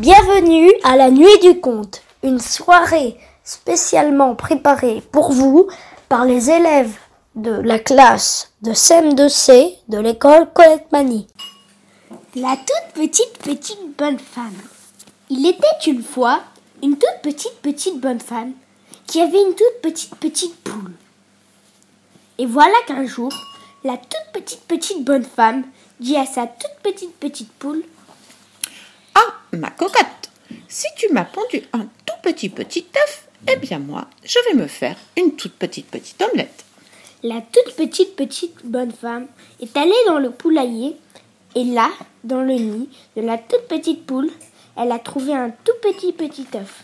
Bienvenue à la Nuit du Conte, une soirée spécialement préparée pour vous par les élèves de la classe de CM2C de l'école Colette Mani. La toute petite petite bonne femme. Il était une fois une toute petite petite bonne femme qui avait une toute petite petite poule. Et voilà qu'un jour, la toute petite petite bonne femme dit à sa toute petite petite poule m'as pondu un tout petit petit œuf, eh bien moi, je vais me faire une toute petite petite omelette. La toute petite petite bonne femme est allée dans le poulailler et là, dans le nid de la toute petite poule, elle a trouvé un tout petit petit œuf.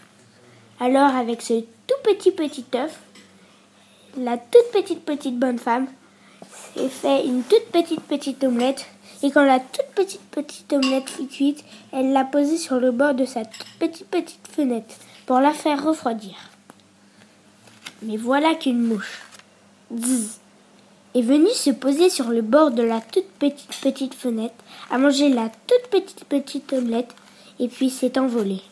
Alors avec ce tout petit petit œuf, la toute petite petite bonne femme s'est fait une toute petite petite omelette et quand la toute petite petite omelette fut cuite, elle l'a posée sur le bord de sa toute petite petite fenêtre pour la faire refroidir. Mais voilà qu'une mouche zzz, est venue se poser sur le bord de la toute petite petite fenêtre, a mangé la toute petite petite omelette et puis s'est envolée.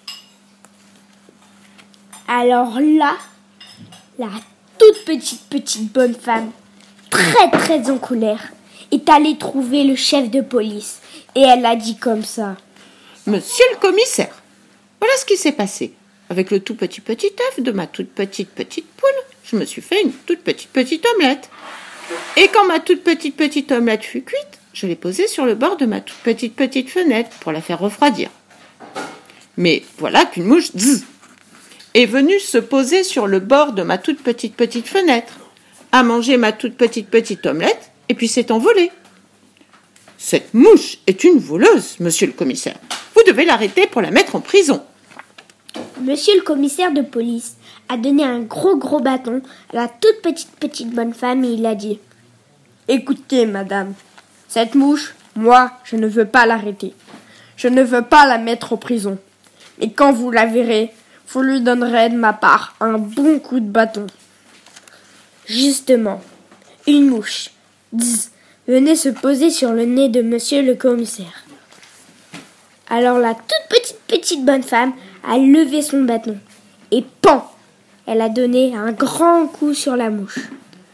Alors là, la toute petite petite bonne femme, très très en colère, est allée trouver le chef de police et elle a dit comme ça. Monsieur le commissaire, voilà ce qui s'est passé. Avec le tout petit petit œuf de ma toute petite petite poule, je me suis fait une toute petite petite omelette. Et quand ma toute petite petite omelette fut cuite, je l'ai posée sur le bord de ma toute petite petite fenêtre pour la faire refroidir. Mais voilà qu'une mouche zzz, est venue se poser sur le bord de ma toute petite petite fenêtre, a mangé ma toute petite petite omelette et puis s'est envolée. Cette mouche est une voleuse, monsieur le commissaire. Vous devez l'arrêter pour la mettre en prison. Monsieur le commissaire de police a donné un gros gros bâton à la toute petite petite bonne femme et il a dit Écoutez, madame, cette mouche, moi, je ne veux pas l'arrêter. Je ne veux pas la mettre en prison. Et quand vous la verrez, vous lui donnerez de ma part un bon coup de bâton. Justement, une mouche zzz, venait se poser sur le nez de monsieur le commissaire. Alors la toute petite petite bonne femme a levé son bâton et pan Elle a donné un grand coup sur la mouche.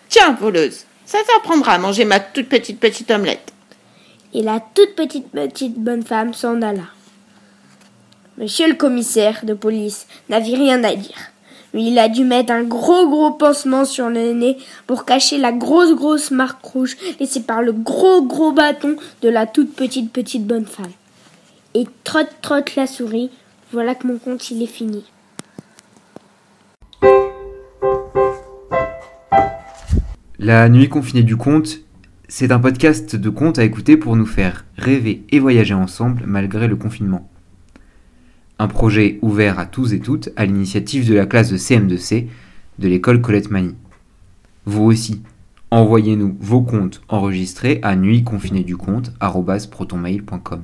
Tiens, voleuse, ça t'apprendra à manger ma toute petite petite omelette. Et la toute petite petite bonne femme s'en alla. Monsieur le commissaire de police n'avait rien à dire. Il a dû mettre un gros gros pansement sur le nez pour cacher la grosse grosse marque rouge laissée par le gros gros bâton de la toute petite petite bonne femme. Et trotte trotte la souris, voilà que mon conte il est fini. La nuit confinée du conte, c'est un podcast de contes à écouter pour nous faire rêver et voyager ensemble malgré le confinement. Un projet ouvert à tous et toutes à l'initiative de la classe de CM2C de l'école Colette Mani. Vous aussi, envoyez-nous vos contes enregistrés à nuitconfinéeduconte.protonmail.com.